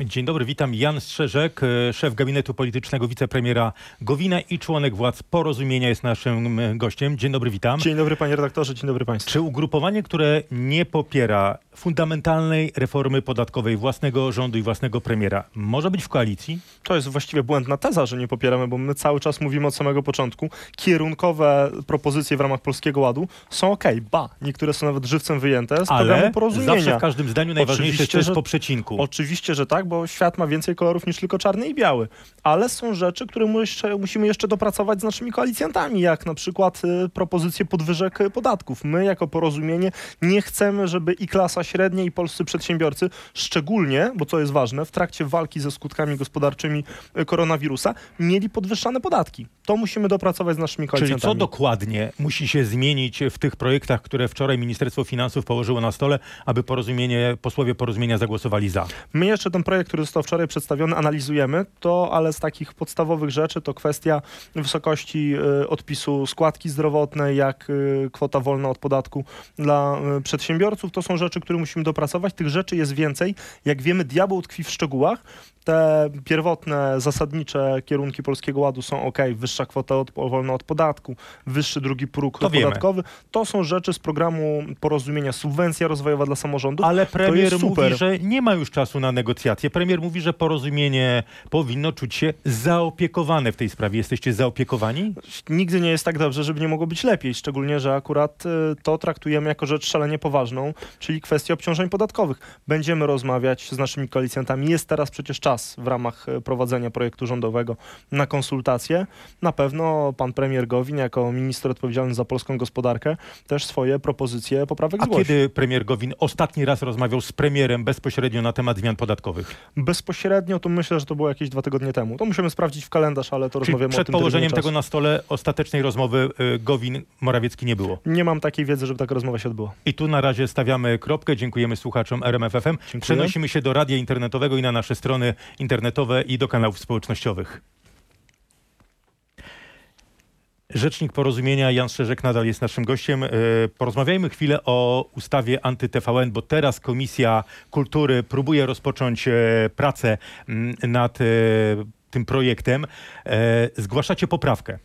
Dzień dobry, witam. Jan Strzeżek, e, szef gabinetu politycznego wicepremiera Gowina i członek władz Porozumienia jest naszym gościem. Dzień dobry, witam. Dzień dobry panie redaktorze, dzień dobry państwu. Czy ugrupowanie, które nie popiera fundamentalnej reformy podatkowej własnego rządu i własnego premiera, może być w koalicji? To jest właściwie błędna teza, że nie popieramy, bo my cały czas mówimy od samego początku. Kierunkowe propozycje w ramach Polskiego Ładu są ok, ba, niektóre są nawet żywcem wyjęte z Ale programu porozumienia. zawsze w każdym zdaniu najważniejsze jest Oczywiście, też że- po przecinku. Oczywiście, że tak, bo świat ma więcej kolorów niż tylko czarny i biały. Ale są rzeczy, które jeszcze, musimy jeszcze dopracować z naszymi koalicjantami, jak na przykład y, propozycje podwyżek y, podatków. My jako porozumienie nie chcemy, żeby i klasa średnia, i polscy przedsiębiorcy, szczególnie, bo to jest ważne, w trakcie walki ze skutkami gospodarczymi y, koronawirusa, mieli podwyższane podatki. To musimy dopracować z naszymi Czyli koalicjantami. co dokładnie musi się zmienić w tych projektach, które wczoraj Ministerstwo Finansów położyło na stole, aby porozumienie, posłowie porozumienia zagłosowali za? My jeszcze ten projekt, który został wczoraj przedstawiony, analizujemy. To, ale z takich podstawowych rzeczy to kwestia wysokości y, odpisu składki zdrowotnej, jak y, kwota wolna od podatku dla y, przedsiębiorców. To są rzeczy, które musimy dopracować. Tych rzeczy jest więcej. Jak wiemy, diabeł tkwi w szczegółach. Te pierwotne, zasadnicze kierunki Polskiego Ładu są ok. Wyższa kwota od, wolna od podatku, wyższy drugi próg To wiemy. podatkowy. To są rzeczy z programu porozumienia, subwencja rozwojowa dla samorządów. Ale premier mówi, że nie ma już czasu na negocjacje. Premier mówi, że porozumienie powinno czuć się zaopiekowane w tej sprawie. Jesteście zaopiekowani? nigdy nie jest tak dobrze, żeby nie mogło być lepiej. Szczególnie, że akurat y, to traktujemy jako rzecz szalenie poważną, czyli kwestię obciążeń podatkowych. Będziemy rozmawiać z naszymi koalicjantami. Jest teraz przecież czas w ramach y, prowadzenia projektu rządowego na konsultacje. Na pewno pan premier Gowin, jako minister odpowiedzialny za polską gospodarkę, też swoje propozycje poprawek A zgłosi. kiedy premier Gowin ostatni raz rozmawiał z premierem bezpośrednio na temat zmian podatkowych? Bezpośrednio to myślę, że to było jakieś dwa tygodnie temu. To musimy sprawdzić w kalendarz, ale to Czyli rozmawiamy o przed tym położeniem tego na stole ostatecznej rozmowy y, Gowin-Morawiecki nie było. Nie mam takiej wiedzy, żeby taka rozmowa się odbyła. I tu na razie stawiamy kropkę. Dziękujemy słuchaczom RMFFM. Przenosimy się do radia internetowego i na nasze strony internetowe i do kanałów społecznościowych. Rzecznik Porozumienia Jan Szerzek nadal jest naszym gościem. E, Porozmawiajmy chwilę o ustawie anty-TVN, bo teraz Komisja Kultury próbuje rozpocząć e, pracę nad e, tym projektem. Zgłaszacie poprawkę.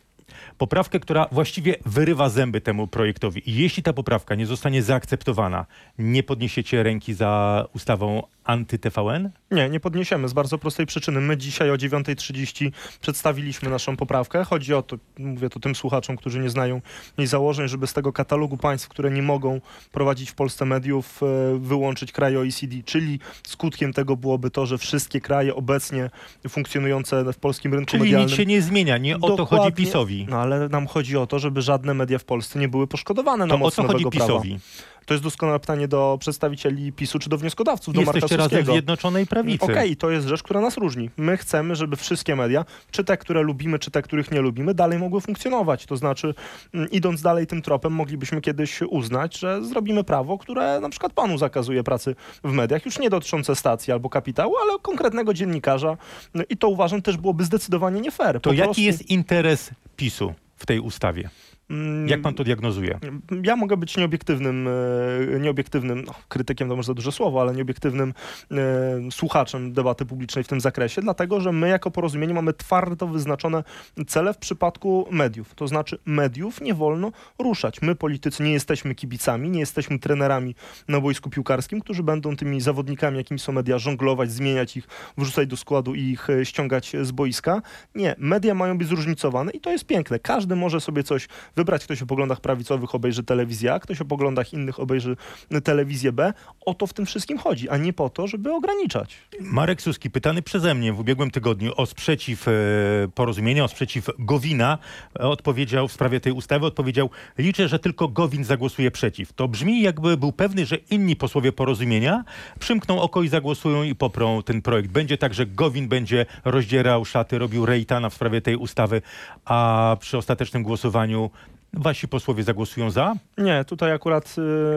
Poprawkę, która właściwie wyrywa zęby temu projektowi. I jeśli ta poprawka nie zostanie zaakceptowana, nie podniesiecie ręki za ustawą anty-TVN? Nie, nie podniesiemy z bardzo prostej przyczyny. My dzisiaj o 9.30 przedstawiliśmy naszą poprawkę. Chodzi o to, mówię to tym słuchaczom, którzy nie znają jej założeń, żeby z tego katalogu państw, które nie mogą prowadzić w Polsce mediów, e, wyłączyć kraje OECD. Czyli skutkiem tego byłoby to, że wszystkie kraje obecnie funkcjonujące w polskim rynku Czyli medialnym nic się nie zmienia, nie o to chodzi PiSowi. No ale nam chodzi o to, żeby żadne media w Polsce nie były poszkodowane na To o mocy co chodzi prawa. PiSowi? To jest doskonałe pytanie do przedstawicieli PiSu czy do wnioskodawców, do Marka Jesteście razem w Suskiego. Zjednoczonej Prawicy. Okej, to jest rzecz, która nas różni. My chcemy, żeby wszystkie media, czy te, które lubimy, czy te, których nie lubimy, dalej mogły funkcjonować. To znaczy, mm, idąc dalej tym tropem, moglibyśmy kiedyś uznać, że zrobimy prawo, które na przykład panu zakazuje pracy w mediach, już nie dotyczące stacji albo kapitału, ale konkretnego dziennikarza. No I to uważam też byłoby zdecydowanie nie fair. To Po jaki prostu, jest interes PiSu w tej ustawie? Mm, Jak pan to diagnozuje? Ja mogę być nieobiektywnym, e, nieobiektywnym no, krytykiem, to może za duże słowo, ale nieobiektywnym e, słuchaczem debaty publicznej w tym zakresie, dlatego że my jako porozumienie mamy twardo wyznaczone cele w przypadku mediów. To znaczy mediów nie wolno ruszać. My politycy nie jesteśmy kibicami, nie jesteśmy trenerami na boisku piłkarskim, którzy będą tymi zawodnikami, jakimi są media, żonglować, zmieniać ich, wrzucać do składu i ich e, ściągać z boiska. Nie, media mają być zróżnicowane i to jest piękne. Każdy może sobie coś wybrać. Ktoś o poglądach prawicowych obejrzy telewizję A, ktoś o poglądach innych obejrzy telewizję B. O to w tym wszystkim chodzi, a nie po to, żeby ograniczać. Marek Suski, pytany przeze mnie w ubiegłym tygodniu o sprzeciw e, porozumienia, o sprzeciw Gowina, e, odpowiedział w sprawie tej ustawy, odpowiedział, liczę, że tylko Gowin zagłosuje przeciw. To brzmi jakby był pewny, że inni posłowie porozumienia przymkną oko i zagłosują i poprą ten projekt. Będzie tak, że Gowin będzie rozdzierał szaty, robił rejtana w sprawie tej ustawy, a przy ostatecznym głosowaniu wasi posłowie zagłosują za? Nie, tutaj akurat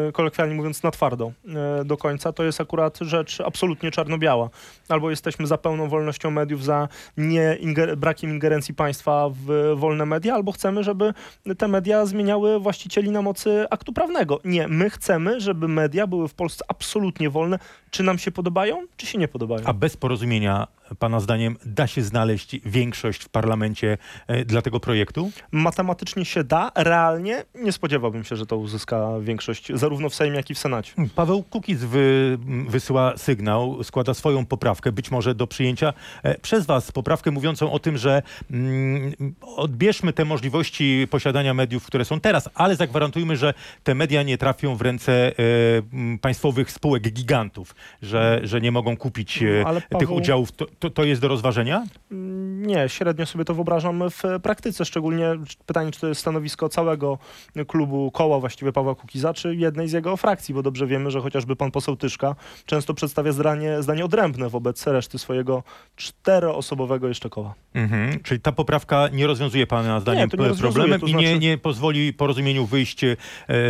y, kolokwialnie mówiąc na twardo y, do końca to jest akurat rzecz absolutnie czarno-biała. Albo jesteśmy za pełną wolnością mediów, za nie inger- brakiem ingerencji państwa w wolne media, albo chcemy, żeby te media zmieniały właścicieli na mocy aktu prawnego. Nie, my chcemy, żeby media były w Polsce absolutnie wolne, Czy nam się podobają, czy się nie podobają? A bez porozumienia, Pana zdaniem, da się znaleźć większość w parlamencie e, dla tego projektu? Matematycznie się da, realnie nie spodziewałbym się, że to uzyska większość zarówno w Sejmie, jak i w Senacie. Paweł Kukiz wy, wysyła sygnał, składa swoją poprawkę, być może do przyjęcia e, przez Was, poprawkę mówiącą o tym, że mm, odbierzmy te możliwości posiadania mediów, które są teraz, ale zagwarantujmy, że te media nie trafią w ręce e, państwowych spółek gigantów, że, że nie mogą kupić e, No, tych Paweł- udziałów. To, to, to jest do rozważenia? Mm, Nie, średnio sobie to wyobrażam w praktyce, szczególnie pytanie, czy to jest stanowisko całego klubu koła właściwie Pawła Kukiza, czy jednej z jego frakcji, bo dobrze wiemy, że chociażby pan poseł Tyszka często przedstawia zdanie, zdanie odrębne wobec reszty swojego czteroosobowego jeszcze koła. Mhm. Czyli ta poprawka nie rozwiązuje Pana zdaniem nie rozwiązuje, problemem to i nie, znaczy- nie pozwoli porozumieniu wyjść e,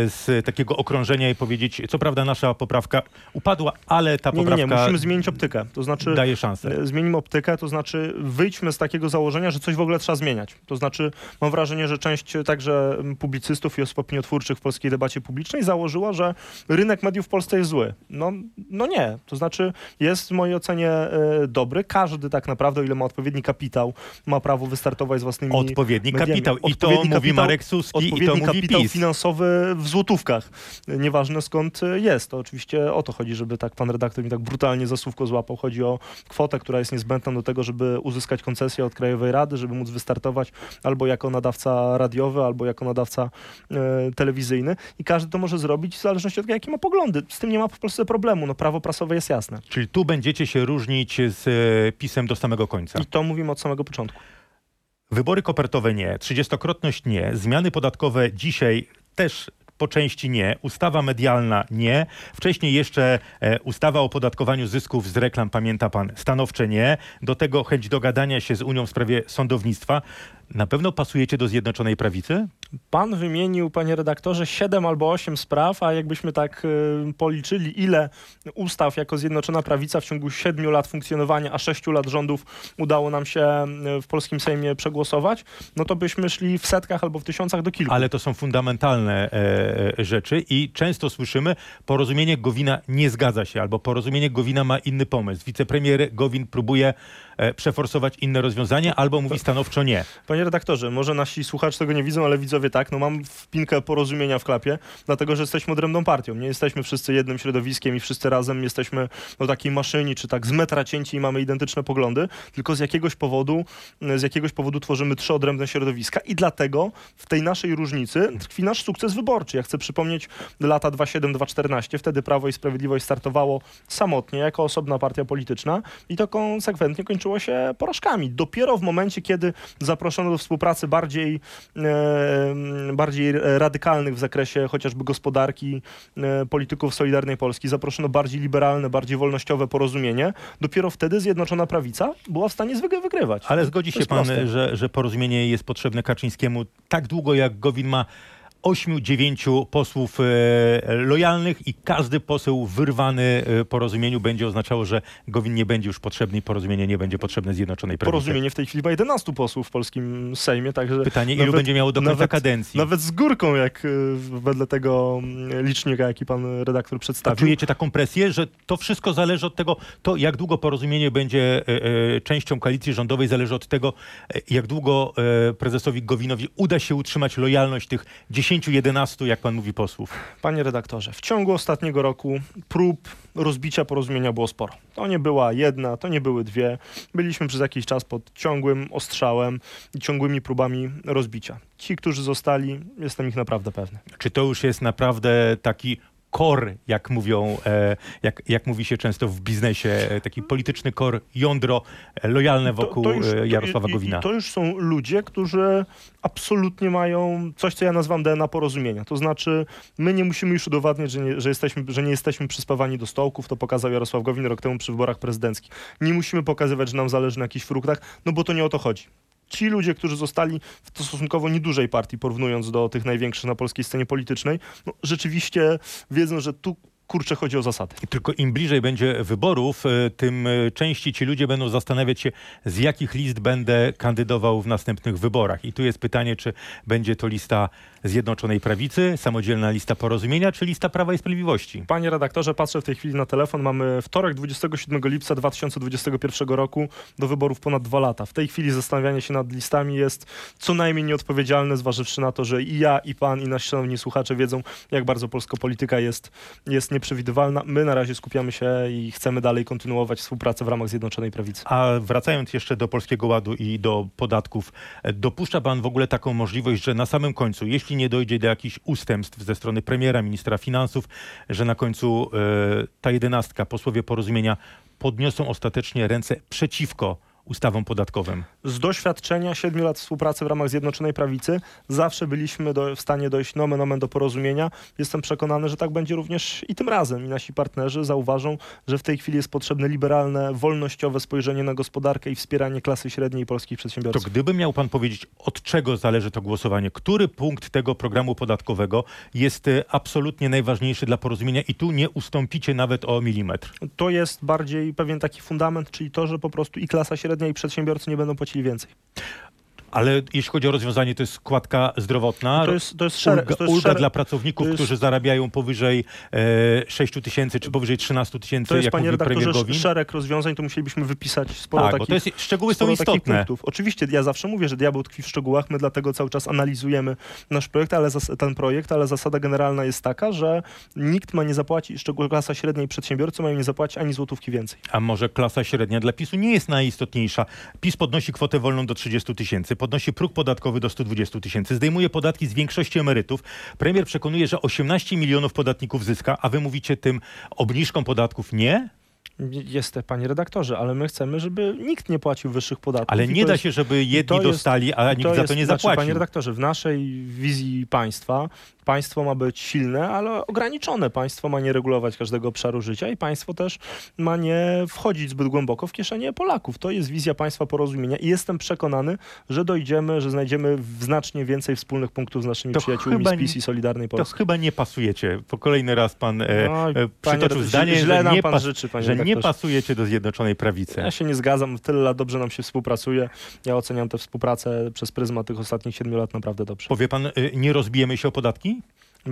z takiego okrążenia i powiedzieć, co prawda nasza poprawka upadła, ale ta Nie, nie, poprawka nie, musimy zmienić optykę. To znaczy daje szansę. e, zmienimy optykę, to znaczy wyjdźmy z takiego założenia, że coś w ogóle trzeba zmieniać. To znaczy mam wrażenie, że część e, także publicystów i osób opiniotwórczych w polskiej debacie publicznej założyła, że rynek mediów w Polsce jest zły. No, no nie. To znaczy jest w mojej ocenie e, dobry. Każdy tak naprawdę, o ile ma odpowiedni kapitał, ma prawo wystartować z własnymi Odpowiedni mediami. kapitał. I to mówi kapitał- Marek Suski i to mówi kapitał PiS. finansowy w złotówkach. Nieważne skąd jest. To oczywiście o to chodzi, żeby tak pan redaktor mi tak brutalnie za słówko złapał. Chodzi o kwotę, która jest niezbędna do tego, żeby uzyskać koncesję od Krajowej Rady, żeby móc wystartować albo jako nadawca radiowy, albo jako nadawca e, telewizyjny. I każdy to może zrobić w zależności od tego, jakie ma poglądy. Z tym nie ma w Polsce problemu. No, prawo prasowe jest jasne. Czyli tu będziecie się różnić z e, PiSem do samego końca. I to mówimy od samego początku. Wybory kopertowe nie, trzydziestokrotność nie, zmiany podatkowe dzisiaj też po części nie, ustawa medialna nie, wcześniej jeszcze e, ustawa o podatkowaniu zysków z reklam, pamięta pan, stanowcze nie, do tego chęć dogadania się z Unią w sprawie sądownictwa. Na pewno pasujecie do Zjednoczonej Prawicy? Pan wymienił, panie redaktorze, 7 albo 8 spraw, a jakbyśmy tak y, policzyli, ile ustaw jako Zjednoczona Prawica w ciągu 7 lat funkcjonowania, a 6 lat rządów udało nam się y, w polskim Sejmie przegłosować, no to byśmy szli w setkach albo w tysiącach do kilku. Ale to są fundamentalne e, e, rzeczy i często słyszymy, porozumienie Gowina nie zgadza się, albo porozumienie Gowina ma inny pomysł. Wicepremier Gowin próbuje przeforsować inne rozwiązanie, albo mówi stanowczo nie. Panie redaktorze, może nasi słuchacze tego nie widzą, ale widzowie tak, no mam wpinkę porozumienia w klapie, dlatego że jesteśmy odrębną partią. Nie jesteśmy wszyscy jednym środowiskiem i wszyscy razem jesteśmy no, takiej maszyni, czy tak z metra cięci i mamy identyczne poglądy, tylko z jakiegoś powodu, z jakiegoś powodu tworzymy trzy odrębne środowiska i dlatego w tej naszej różnicy tkwi nasz sukces wyborczy. Ja chcę przypomnieć lata 2007-2014, wtedy Prawo i Sprawiedliwość startowało samotnie, jako osobna partia polityczna i to konsekwentnie kończyło się porażkami. Dopiero w momencie, kiedy zaproszono do współpracy bardziej, bardziej radykalnych w zakresie chociażby gospodarki e, polityków Solidarnej Polski, zaproszono bardziej liberalne, bardziej wolnościowe porozumienie, dopiero wtedy Zjednoczona Prawica była w stanie zwyg- wygrywać. Ale zgodzi się pan, proste. że, że porozumienie jest potrzebne Kaczyńskiemu tak długo, jak Gowin ma ośmiu, dziewięciu posłów e, lojalnych i każdy poseł wyrwany e, porozumieniu będzie oznaczało, że Gowin nie będzie już potrzebny i porozumienie nie będzie potrzebne Zjednoczonej Prawicy. Porozumienie w tej chwili ma 11 posłów w polskim Sejmie, także Pytanie, ilu Nawet- będzie miało do końca nawet- kadencji? nawet z górką, jak y, wedle tego mm, licznika, jaki pan redaktor A przedstawił. czujecie taką presję, że to wszystko zależy od tego, to jak długo porozumienie będzie e, e, częścią koalicji rządowej, zależy od tego, e, jak długo e, prezesowi Gowinowi uda się utrzymać lojalność tych 10-11, jak pan mówi, posłów. Panie redaktorze, w ciągu ostatniego roku prób rozbicia porozumienia było sporo. To nie była jedna, to nie były dwie. Byliśmy przez jakiś czas pod ciągłym ostrzałem i ciągłymi próbami rozbicia. Ci, którzy zostali, jestem ich naprawdę pewny. Czy to już jest naprawdę taki kor, jak mówią, e, jak, jak mówi się często w biznesie, e, taki polityczny kor, jądro e, lojalne wokół e, Jarosława i- i- Gowina? I to już są ludzie, którzy absolutnie mają coś, co ja nazywam DNA porozumienia. To znaczy, my nie musimy już udowadniać, że nie, że jesteśmy, że nie jesteśmy przyspawani do stołków. To pokazał Jarosław Gowin rok temu przy wyborach prezydenckich. Nie musimy pokazywać, że nam zależy na jakichś fruktach, no bo to nie o to chodzi. Ci ludzie, którzy zostali w stosunkowo niedużej partii, porównując do tych największych na polskiej scenie politycznej, no, rzeczywiście wiedzą, że tu kurczę, chodzi o zasady. Tylko im bliżej będzie wyborów, e, tym e, częściej ci ludzie będą zastanawiać się, z jakich list będę kandydował w następnych wyborach. I tu jest pytanie, czy będzie to lista Zjednoczonej Prawicy, samodzielna lista porozumienia, czy lista Prawa i Sprawiedliwości. Panie redaktorze, patrzę w tej chwili na telefon. Mamy wtorek 27 lipca 2021 roku do wyborów ponad dwa lata. W tej chwili zastanawianie się nad listami jest co najmniej nieodpowiedzialne, zważywszy na to, że i ja, i pan, i nasi szanowni słuchacze wiedzą, jak bardzo polska polityka jest, jest nieprzewidywalna. My na razie skupiamy się i chcemy dalej kontynuować współpracę w ramach Zjednoczonej Prawicy. A wracając jeszcze do Polskiego Ładu i do podatków, dopuszcza pan w ogóle taką możliwość, że na samym końcu, jeśli nie dojdzie do jakichś ustępstw ze strony premiera, ministra finansów, że na końcu e, ta jedenastka, posłowie porozumienia podniosą ostatecznie ręce przeciwko ustawom podatkowym. Z doświadczenia 7 lat współpracy w ramach Zjednoczonej Prawicy zawsze byliśmy do, w stanie dojść nomen omen do porozumienia. Jestem przekonany, że tak będzie również i tym razem. I nasi partnerzy zauważą, że w tej chwili jest potrzebne liberalne, wolnościowe spojrzenie na gospodarkę i wspieranie klasy średniej i polskich To przedsiębiorców. gdyby miał pan powiedzieć, od czego zależy to głosowanie, który punkt tego programu podatkowego jest e, absolutnie najważniejszy dla porozumienia i tu nie ustąpicie nawet o milimetr. To jest bardziej pewien taki fundament, czyli to, że po prostu i klasa średnia i przedsiębiorcy nie będą płacili więcej. Ale jeśli chodzi o rozwiązanie, to jest składka zdrowotna, To jest, to jest szereg, ulga, to jest ulga dla pracowników, jest- którzy zarabiają powyżej e, 6 tysięcy czy powyżej 13 tysięcy, to jest, panie premier redaktorze, Gowin. szereg rozwiązań, to musielibyśmy wypisać sporo Tak, takich bo to jest, szczegóły są istotne. punktów. Oczywiście ja zawsze mówię, że diabeł tkwi w szczegółach, my dlatego cały czas analizujemy nasz projekt, ale zas- ten projekt, ale zasada generalna jest taka, że nikt ma nie zapłacić, szczególnie klasa średnia i przedsiębiorcy mają nie zapłacić ani złotówki więcej. A może klasa średnia dla PiSu nie jest najistotniejsza. PiS podnosi kwotę wolną do 30 tysięcy, podnosi próg podatkowy do 120 tysięcy, zdejmuje podatki z większości emerytów. Premier przekonuje, że 18 milionów podatników zyska, a wy mówicie tym obniżką podatków nie? Jest, panie redaktorze, ale my chcemy, żeby nikt nie płacił wyższych podatków. Ale nie da jest- się, żeby jedni dostali, a nikt za to nie znaczy, zapłacił. Panie redaktorze, w naszej wizji państwa państwo ma być silne, ale ograniczone. Państwo ma nie regulować każdego obszaru życia i państwo też ma nie wchodzić zbyt głęboko w kieszenie Polaków. To jest wizja państwa porozumienia i jestem przekonany, że dojdziemy, że znajdziemy znacznie więcej wspólnych punktów z naszymi To przyjaciółmi z PiS i Solidarnej To Polski. chyba nie pasujecie. Po kolejny raz pan e, e, panie przytoczył redaktorze, zdanie, źle że, nie, pan pas, życzy, panie że nie pasujecie do Zjednoczonej Prawicy. Ja się nie zgadzam. Tyle lat dobrze nam się współpracuje. Ja oceniam tę współpracę przez pryzmat tych ostatnich siedmiu lat naprawdę dobrze. Powie pan, e, nie rozbijemy się o podatki? me.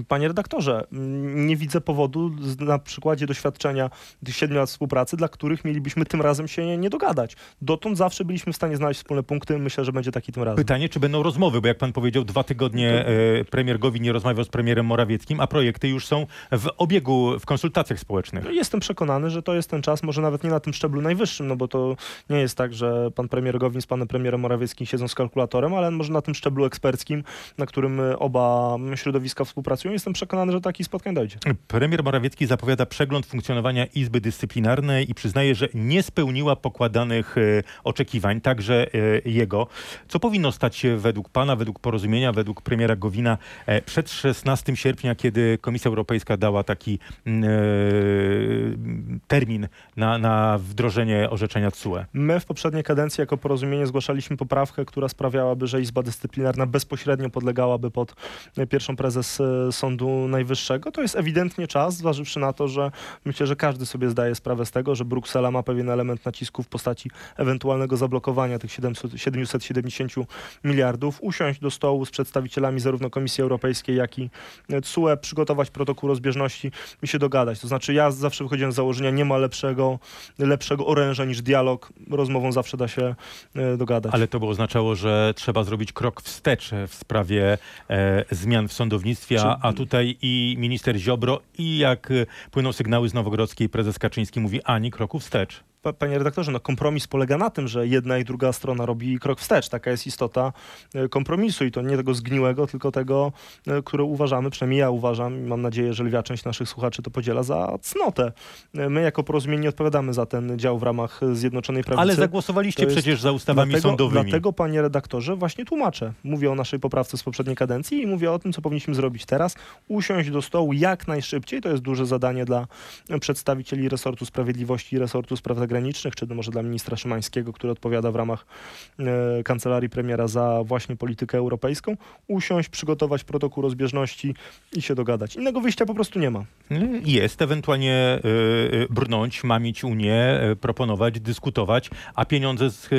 Panie redaktorze, mm, nie widzę powodu na przykładzie doświadczenia tych siedmiu lat współpracy, dla których mielibyśmy tym razem się nie, dogadać. Dotąd zawsze byliśmy w stanie znaleźć wspólne punkty. Myślę, że będzie taki tym razem. Pytanie, czy będą rozmowy, bo jak pan powiedział, dwa tygodnie e, premier Gowin nie rozmawiał z premierem Morawieckim, a projekty już są w obiegu, w konsultacjach społecznych. No Jestem przekonany, że to jest ten czas, może nawet nie na tym szczeblu najwyższym, no bo to nie jest tak, że pan premier Gowin z panem premierem Morawieckim siedzą z kalkulatorem, ale może na tym szczeblu eksperckim, na którym oba środowiska współpracują. Jestem przekonany, że takich spotkań dojdzie. Premier Morawiecki zapowiada przegląd funkcjonowania Izby Dyscyplinarnej i przyznaje, że nie spełniła pokładanych e, oczekiwań, także e, jego. Co powinno stać się według pana, według porozumienia, według premiera Gowina e, przed 16 sierpnia, kiedy Komisja Europejska dała taki mm, termin na, na wdrożenie orzeczenia TSUE? My w poprzedniej kadencji jako porozumienie zgłaszaliśmy poprawkę, która sprawiałaby, że Izba Dyscyplinarna bezpośrednio podlegałaby pod pierwszą prezes Sądu Najwyższego. To jest ewidentnie czas, zważywszy na to, że myślę, że każdy sobie zdaje sprawę z tego, że Bruksela ma pewien element nacisku w postaci ewentualnego zablokowania tych 700, 770 miliardów, usiąść do stołu z przedstawicielami zarówno Komisji Europejskiej, jak i TSUE, przygotować protokół rozbieżności i się dogadać. To znaczy ja zawsze wychodziłem z założenia, nie ma lepszego, lepszego oręża niż dialog. Rozmową zawsze da się e, dogadać. Ale to by oznaczało, że trzeba zrobić krok wstecz w sprawie e, zmian w sądownictwie, a, a tutaj i minister Ziobro i jak płyną sygnały z Nowogrodzkiej, prezes Kaczyński mówi ani kroku wstecz. Pa- Panie redaktorze, no kompromis polega na tym, że jedna i druga strona robi krok wstecz. Taka jest istota e, kompromisu i to nie tego zgniłego, tylko tego, e, które uważamy, przynajmniej ja uważam i mam nadzieję, że lwia część naszych słuchaczy to podziela za cnotę. E, My jako porozumienie nie odpowiadamy za ten dział w ramach Zjednoczonej Prawicy. Ale zagłosowaliście jest- przecież za ustawami dlatego, sądowymi. Dlatego, panie redaktorze, właśnie tłumaczę. Mówię o naszej poprawce z poprzedniej kadencji i mówię o tym, co powinniśmy zrobić teraz. Usiąść do stołu jak najszybciej. To jest duże zadanie dla przedstawicieli resortu sprawiedliwości i resortu spraw zagranicznych, czy może dla ministra Szymańskiego, który odpowiada w ramach e, kancelarii premiera za właśnie politykę europejską, usiąść, przygotować protokół rozbieżności i się dogadać. Innego wyjścia po prostu nie ma. Jest, ewentualnie y, brnąć, mamić Unię, proponować, dyskutować, a pieniądze z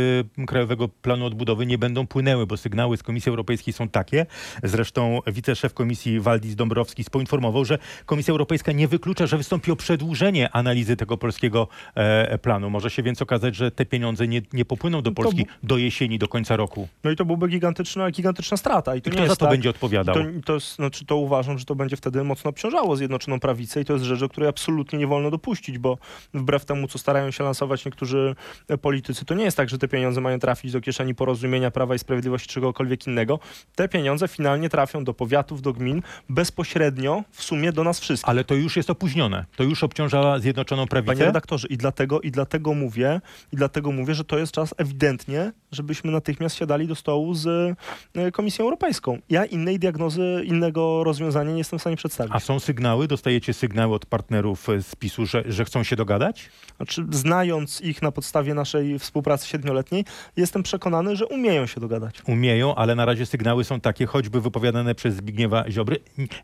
Krajowego Planu Odbudowy nie będą płynęły, bo sygnały z Komisji Europejskiej są takie. Zresztą wiceszef Komisji Waldis Dąbrowski poinformował, że Komisja Europejska nie wyklucza, że wystąpi o przedłużenie analizy tego polskiego e, planu. Może się więc okazać, że te pieniądze nie, nie popłyną do Polski do jesieni, do końca roku. No i to byłby gigantyczna, gigantyczna strata. I, to I kto za to tak, będzie odpowiadał? To, to, jest, znaczy to uważam, że to będzie wtedy mocno obciążało Zjednoczoną Prawicę i to jest rzecz, o której absolutnie nie wolno dopuścić, bo wbrew temu, co starają się lansować niektórzy politycy, to nie jest tak, że te pieniądze mają trafić do kieszeni porozumienia Prawa i Sprawiedliwości czegokolwiek innego. Te pieniądze finalnie trafią do powiatów, do gmin, bezpośrednio w sumie do nas wszystkich. Ale to już jest opóźnione. To już obciąża Zjednoczoną Prawicę. Panie redaktorze, i dlatego, i dlatego mówię, i dlatego mówię, że to jest czas ewidentnie, żebyśmy natychmiast siadali do stołu z e, Komisją Europejską. Ja innej diagnozy, innego rozwiązania nie jestem w stanie przedstawić. A są sygnały, dostajecie sygnały od partnerów z PiSu, że, że chcą się dogadać? Znaczy, znając ich na podstawie naszej współpracy siedmioletniej, jestem przekonany, że umieją się dogadać. Umieją, ale na razie sygnały są takie, choćby wypowiadane przez Zbigniewa Ziobry.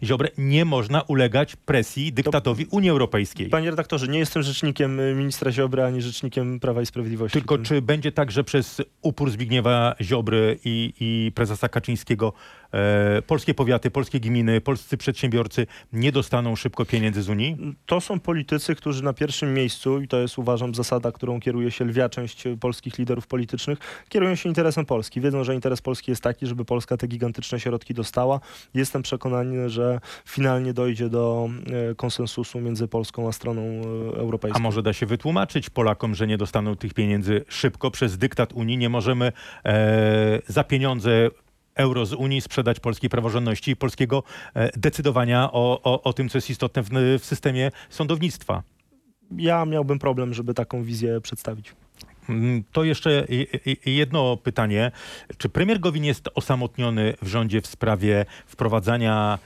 Ziobrę, nie można ulegać presji dyktatowi Unii Europejskiej. Panie redaktorze, nie jestem rzecznikiem y, ministra Ziobry, ani rzecznikiem Prawa i Sprawiedliwości. Tylko czy będzie tak, że przez upór Zbigniewa Ziobry i, i prezesa Kaczyńskiego polskie powiaty, polskie gminy, polscy przedsiębiorcy nie dostaną szybko pieniędzy z Unii? To są politycy, którzy na pierwszym miejscu, i to jest uważam zasada, którą kieruje się lwia część polskich liderów politycznych, kierują się interesem Polski. Wiedzą, że interes Polski jest taki, żeby Polska te gigantyczne środki dostała. Jestem przekonany, że finalnie dojdzie do e, konsensusu między Polską a stroną e, europejską. A może da się wytłumaczyć Polakom, że nie dostaną tych pieniędzy szybko przez dyktat Unii? Nie możemy e, za pieniądze euro z Unii sprzedać polskiej praworządności i polskiego e, decydowania o, o, o tym, co jest istotne w, w systemie sądownictwa. Ja miałbym problem, żeby taką wizję przedstawić. Mm, To jeszcze jedno pytanie. Czy premier Gowin jest osamotniony w rządzie w sprawie wprowadzania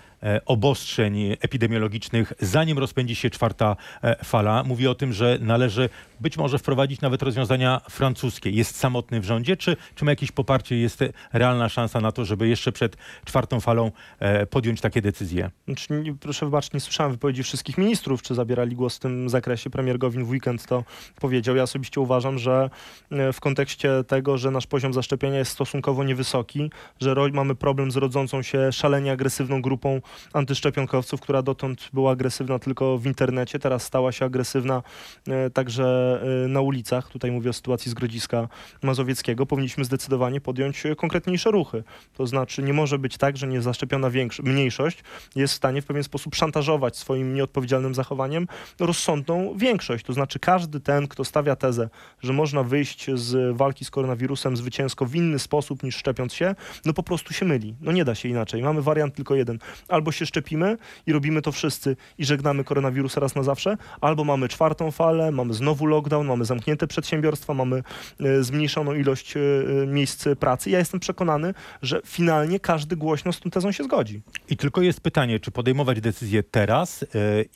obostrzeń epidemiologicznych, zanim rozpędzi się czwarta e, fala? Mówi o tym, że należy być może wprowadzić nawet rozwiązania francuskie. Jest samotny w rządzie, czy, czy ma jakieś poparcie, jest realna szansa na to, żeby jeszcze przed czwartą falą e, podjąć takie decyzje? Znaczy, proszę wybaczyć, nie słyszałem wypowiedzi wszystkich ministrów, czy zabierali głos w tym zakresie. Premier Gowin w weekend to powiedział. Ja osobiście uważam, że e, w kontekście tego, że nasz poziom zaszczepienia jest stosunkowo niewysoki, że mamy problem z rodzącą się szalenie agresywną grupą antyszczepionkowców, która dotąd była agresywna tylko w internecie, teraz stała się agresywna e, także e, na ulicach. Tutaj mówię o sytuacji z Grodziska Mazowieckiego. Powinniśmy zdecydowanie podjąć e, konkretniejsze ruchy. To znaczy nie może być tak, że niezaszczepiona większo- mniejszość jest w stanie w pewien sposób szantażować swoim nieodpowiedzialnym zachowaniem rozsądną większość. To znaczy każdy ten, kto stawia tezę, że można wyjść z walki z koronawirusem zwycięsko w inny sposób niż szczepiąc się, no po prostu się myli. No nie da się inaczej. Mamy wariant tylko jeden. Albo się szczepimy i robimy to wszyscy i żegnamy koronawirus raz na zawsze, albo mamy czwartą falę, mamy znowu lockdown, mamy zamknięte przedsiębiorstwa, mamy e, zmniejszoną ilość e, e, miejsc pracy. Ja jestem przekonany, że finalnie każdy głośno z tą tezą się zgodzi. I tylko jest pytanie, czy podejmować decyzję teraz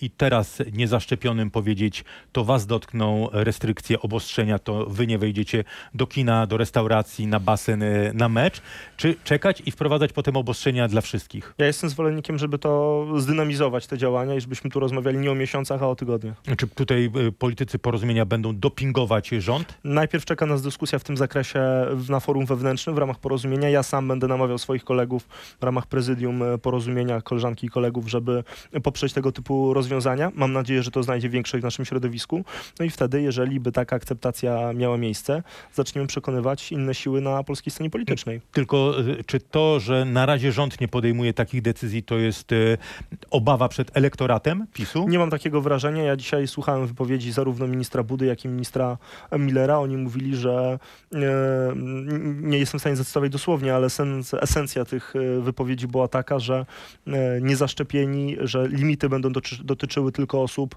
i teraz niezaszczepionym powiedzieć, to was dotkną restrykcje, obostrzenia, to wy nie wejdziecie do kina, do restauracji, na basen, na mecz, czy czekać i wprowadzać potem obostrzenia dla wszystkich? Ja jestem zwolennikiem, żeby to zdynamizować te działania i żebyśmy tu rozmawiali nie o miesiącach, a o tygodniach. Czy tutaj e, politycy porozumienia będą dopingować rząd? Najpierw czeka nas dyskusja w tym zakresie na forum wewnętrznym w ramach porozumienia. Ja sam będę namawiał swoich kolegów w ramach prezydium e, porozumienia, koleżanki i kolegów, żeby poprzeć tego typu rozwiązania. Mam nadzieję, że to znajdzie większość w naszym środowisku. No i wtedy, jeżeli by taka akceptacja miała miejsce, zaczniemy przekonywać inne siły na polskiej scenie politycznej. Tylko e, czy to, że na razie rząd nie podejmuje takich decyzji, to jest e, obawa przed elektoratem PiSu? Nie mam takiego wrażenia. Ja dzisiaj słuchałem wypowiedzi zarówno ministra Budy, jak i ministra Millera. Oni mówili, że n- nie jestem w stanie zacytować dosłownie, ale sens, esencja tych e, wypowiedzi była taka, że niezaszczepieni, że limity będą dotyczyły tylko osób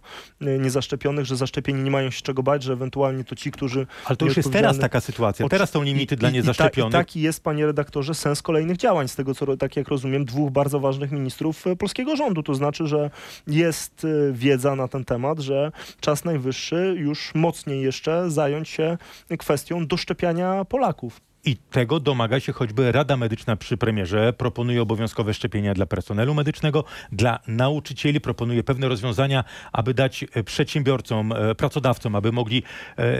niezaszczepionych, że zaszczepieni nie mają się czego bać, że ewentualnie to ci, którzy Ale to już jest teraz taka sytuacja. Teraz są limity I- dla i- i ta- niezaszczepionych. I taki jest, panie redaktorze, sens kolejnych działań. Z tego, co, tak jak rozumiem, dwóch bardzo ważnych ministrów ministrów e, polskiego rządu. To znaczy, że jest e, wiedza na ten temat, że czas najwyższy już mocniej jeszcze zająć się kwestią doszczepiania Polaków. I tego domaga się choćby Rada Medyczna przy premierze. Proponuje obowiązkowe szczepienia dla personelu medycznego, dla nauczycieli. Proponuje pewne rozwiązania, aby dać e, przedsiębiorcom, pracodawcom, aby mogli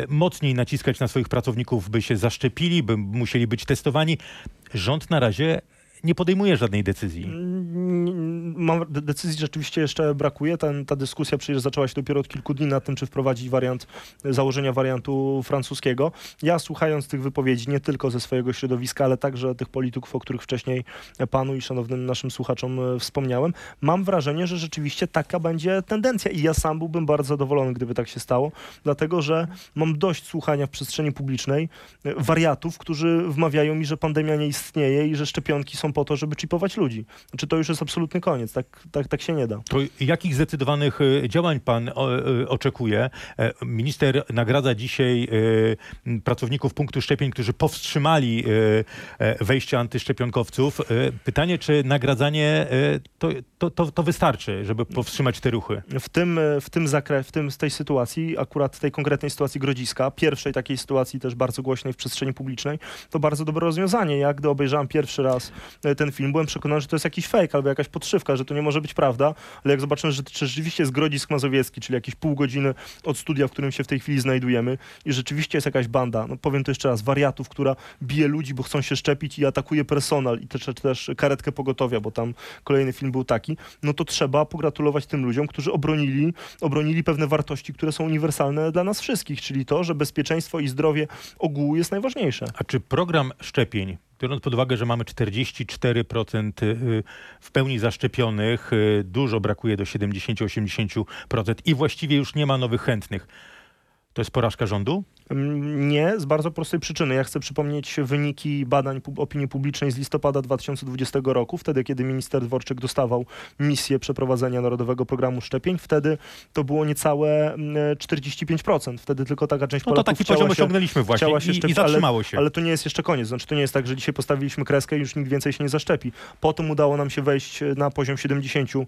mocniej naciskać na swoich pracowników, by się zaszczepili, by musieli być testowani. Rząd na razie nie podejmuje żadnej decyzji. Mm, Mam, de- decyzji rzeczywiście jeszcze brakuje. Ten, ta dyskusja przecież zaczęła się dopiero od kilku dni nad tym, czy wprowadzić wariant założenia wariantu francuskiego. Ja słuchając tych wypowiedzi, nie tylko ze swojego środowiska, ale także tych polityków, o których wcześniej panu i szanownym naszym słuchaczom e, wspomniałem, mam wrażenie, że rzeczywiście taka będzie tendencja i ja sam byłbym bardzo zadowolony, gdyby tak się stało, dlatego że mam dość słuchania w przestrzeni publicznej e, wariatów, którzy wmawiają mi, że pandemia nie istnieje i że szczepionki są po to, żeby chipować ludzi. Czy to już jest absolutny koniec? Tak, tak, tak się nie da. To jakich zdecydowanych e, działań pan e, oczekuje? E, Minister nagradza dzisiaj pracowników punktu szczepień, którzy powstrzymali wejście antyszczepionkowców. Pytanie, czy nagradzanie to, to, to, to wystarczy, żeby powstrzymać te ruchy? W tym, w tym zakresie, w tym, z tej sytuacji, akurat tej konkretnej sytuacji Grodziska, pierwszej takiej sytuacji też bardzo głośnej w przestrzeni publicznej, to bardzo dobre rozwiązanie. Ja gdy obejrzałem pierwszy raz ten film, byłem przekonany, że to jest jakiś fake albo jakaś podszywka, że to nie może być prawda, ale jak zobaczyłem, że rzeczywiście jest Grodzisk Mazowiecki, czyli jakieś pół godziny od studia, w którym się w tej chwili znajdujemy i rzeczywiście jest jakaś banda, no powiem to jeszcze raz, wariatów, która bije ludzi, bo chcą się szczepić i atakuje personal i też, też karetkę pogotowia, bo tam kolejny film był taki, no to trzeba pogratulować tym ludziom, którzy obronili, obronili pewne wartości, które są uniwersalne dla nas wszystkich, czyli to, że bezpieczeństwo i zdrowie ogółu jest najważniejsze. A czy program szczepień, biorąc pod uwagę, że mamy 44% y, w pełni zaszczepionych, y, dużo brakuje do 70-80% i właściwie już nie ma nowych chętnych, to jest porażka rządu? Nie, z bardzo prostej przyczyny. Ja chcę przypomnieć wyniki badań opinii publicznej z listopada 2020 roku, wtedy kiedy minister Dworczyk dostawał misję przeprowadzenia Narodowego Programu Szczepień. Wtedy to było niecałe mm, 45%. Wtedy tylko taka część No to Polaków taki poziom się, osiągnęliśmy właśnie chciała się i, i szczepić, zatrzymało się. Ale to nie jest jeszcze koniec. Znaczy, to nie jest tak, że dzisiaj postawiliśmy kreskę i już nikt więcej się nie zaszczepi. Potem udało nam się wejść na poziom 70%.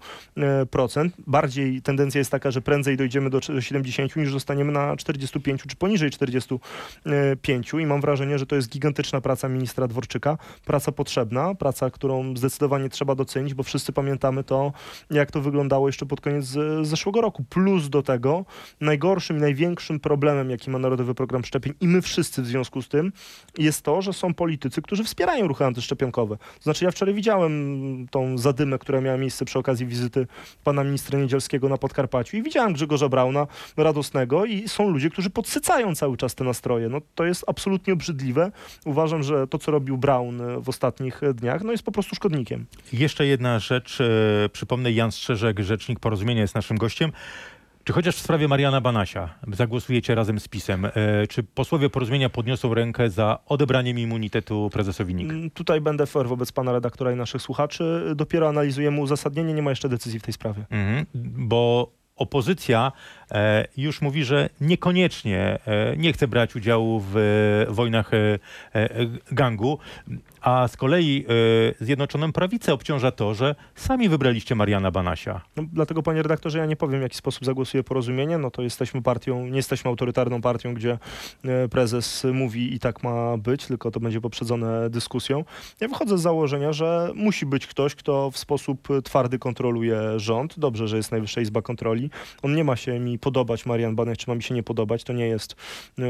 Bardziej tendencja jest taka, że prędzej dojdziemy do 70 niż zostaniemy na 45 czy poniżej 45 i mam wrażenie, że to jest gigantyczna praca ministra Dworczyka. Praca potrzebna, praca, którą zdecydowanie trzeba docenić, bo wszyscy pamiętamy to, jak to wyglądało jeszcze pod koniec z- zeszłego roku. Plus do tego najgorszym i największym problemem, jaki ma Narodowy Program Szczepień i my wszyscy w związku z tym, jest to, że są politycy, którzy wspierają ruchy antyszczepionkowe. Znaczy ja wczoraj widziałem tą zadymę, która miała miejsce przy okazji wizyty pana ministra Niedzielskiego na Podkarpaciu i widziałem Grzegorza Brauna radosnego i są ludzie, którzy podsycają cały czas te nastroje. No to jest absolutnie obrzydliwe. Uważam, że to, co robił Braun e, w ostatnich e, dniach, no jest po prostu szkodnikiem. Jeszcze jedna rzecz. E, przypomnę, Jan Strzeżek, rzecznik porozumienia jest naszym gościem. Czy chociaż w sprawie Mariana Banasia zagłosujecie razem z PiSem? Czy posłowie porozumienia podniosą rękę za odebraniem immunitetu prezesowi NIK? Mm, Tutaj będę fair wobec pana redaktora i naszych słuchaczy. Dopiero analizujemy uzasadnienie, nie ma jeszcze decyzji w tej sprawie. Mhm, bo opozycja już mówi, że niekoniecznie e, nie chce brać udziału w e, wojnach e, e, gangu, a z kolei e, Zjednoczoną Prawicę obciąża to, że sami wybraliście Mariana Banasia. No, dlatego, panie redaktorze, ja nie powiem, w jaki sposób zagłosuje porozumienie. No to jesteśmy partią, nie jesteśmy autorytarną partią, gdzie e, prezes mówi i tak ma być, tylko to będzie poprzedzone dyskusją. Ja wychodzę z założenia, że musi być ktoś, kto w sposób twardy kontroluje rząd. Dobrze, że jest Najwyższa Izba Kontroli. On nie ma się mi podobać, Marian Banach, czy ma mi się nie podobać. To nie jest e,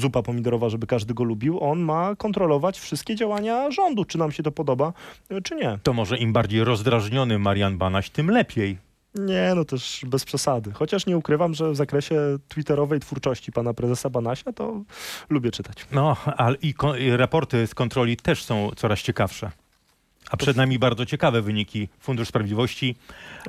zupa pomidorowa, żeby każdy go lubił. On ma kontrolować wszystkie działania rządu, czy nam się to podoba, e, czy nie. To może im bardziej rozdrażniony Marian Banaś, tym lepiej. Nie, no też bez przesady. Chociaż nie ukrywam, że w zakresie twitterowej twórczości pana prezesa Banasia to lubię czytać. No, ale i, i raporty z kontroli też są coraz ciekawsze. A przed nami bardzo ciekawe wyniki. Fundusz Sprawiedliwości,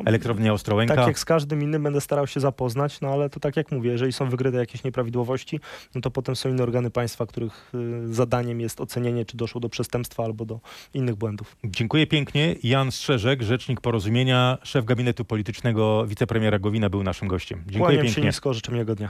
Elektrownia Ostrołęka. Tak jak z każdym innym będę starał się zapoznać, no ale to tak jak mówię, jeżeli są wykryte jakieś nieprawidłowości, no to potem są inne organy państwa, których y, zadaniem jest ocenienie, czy doszło do przestępstwa albo do innych błędów. Dziękuję pięknie. Jan Strzeżek, rzecznik porozumienia, szef gabinetu politycznego wicepremiera Gowina był naszym gościem. Dziękuję Kłaniam się pięknie. nisko, życzę miłego dnia.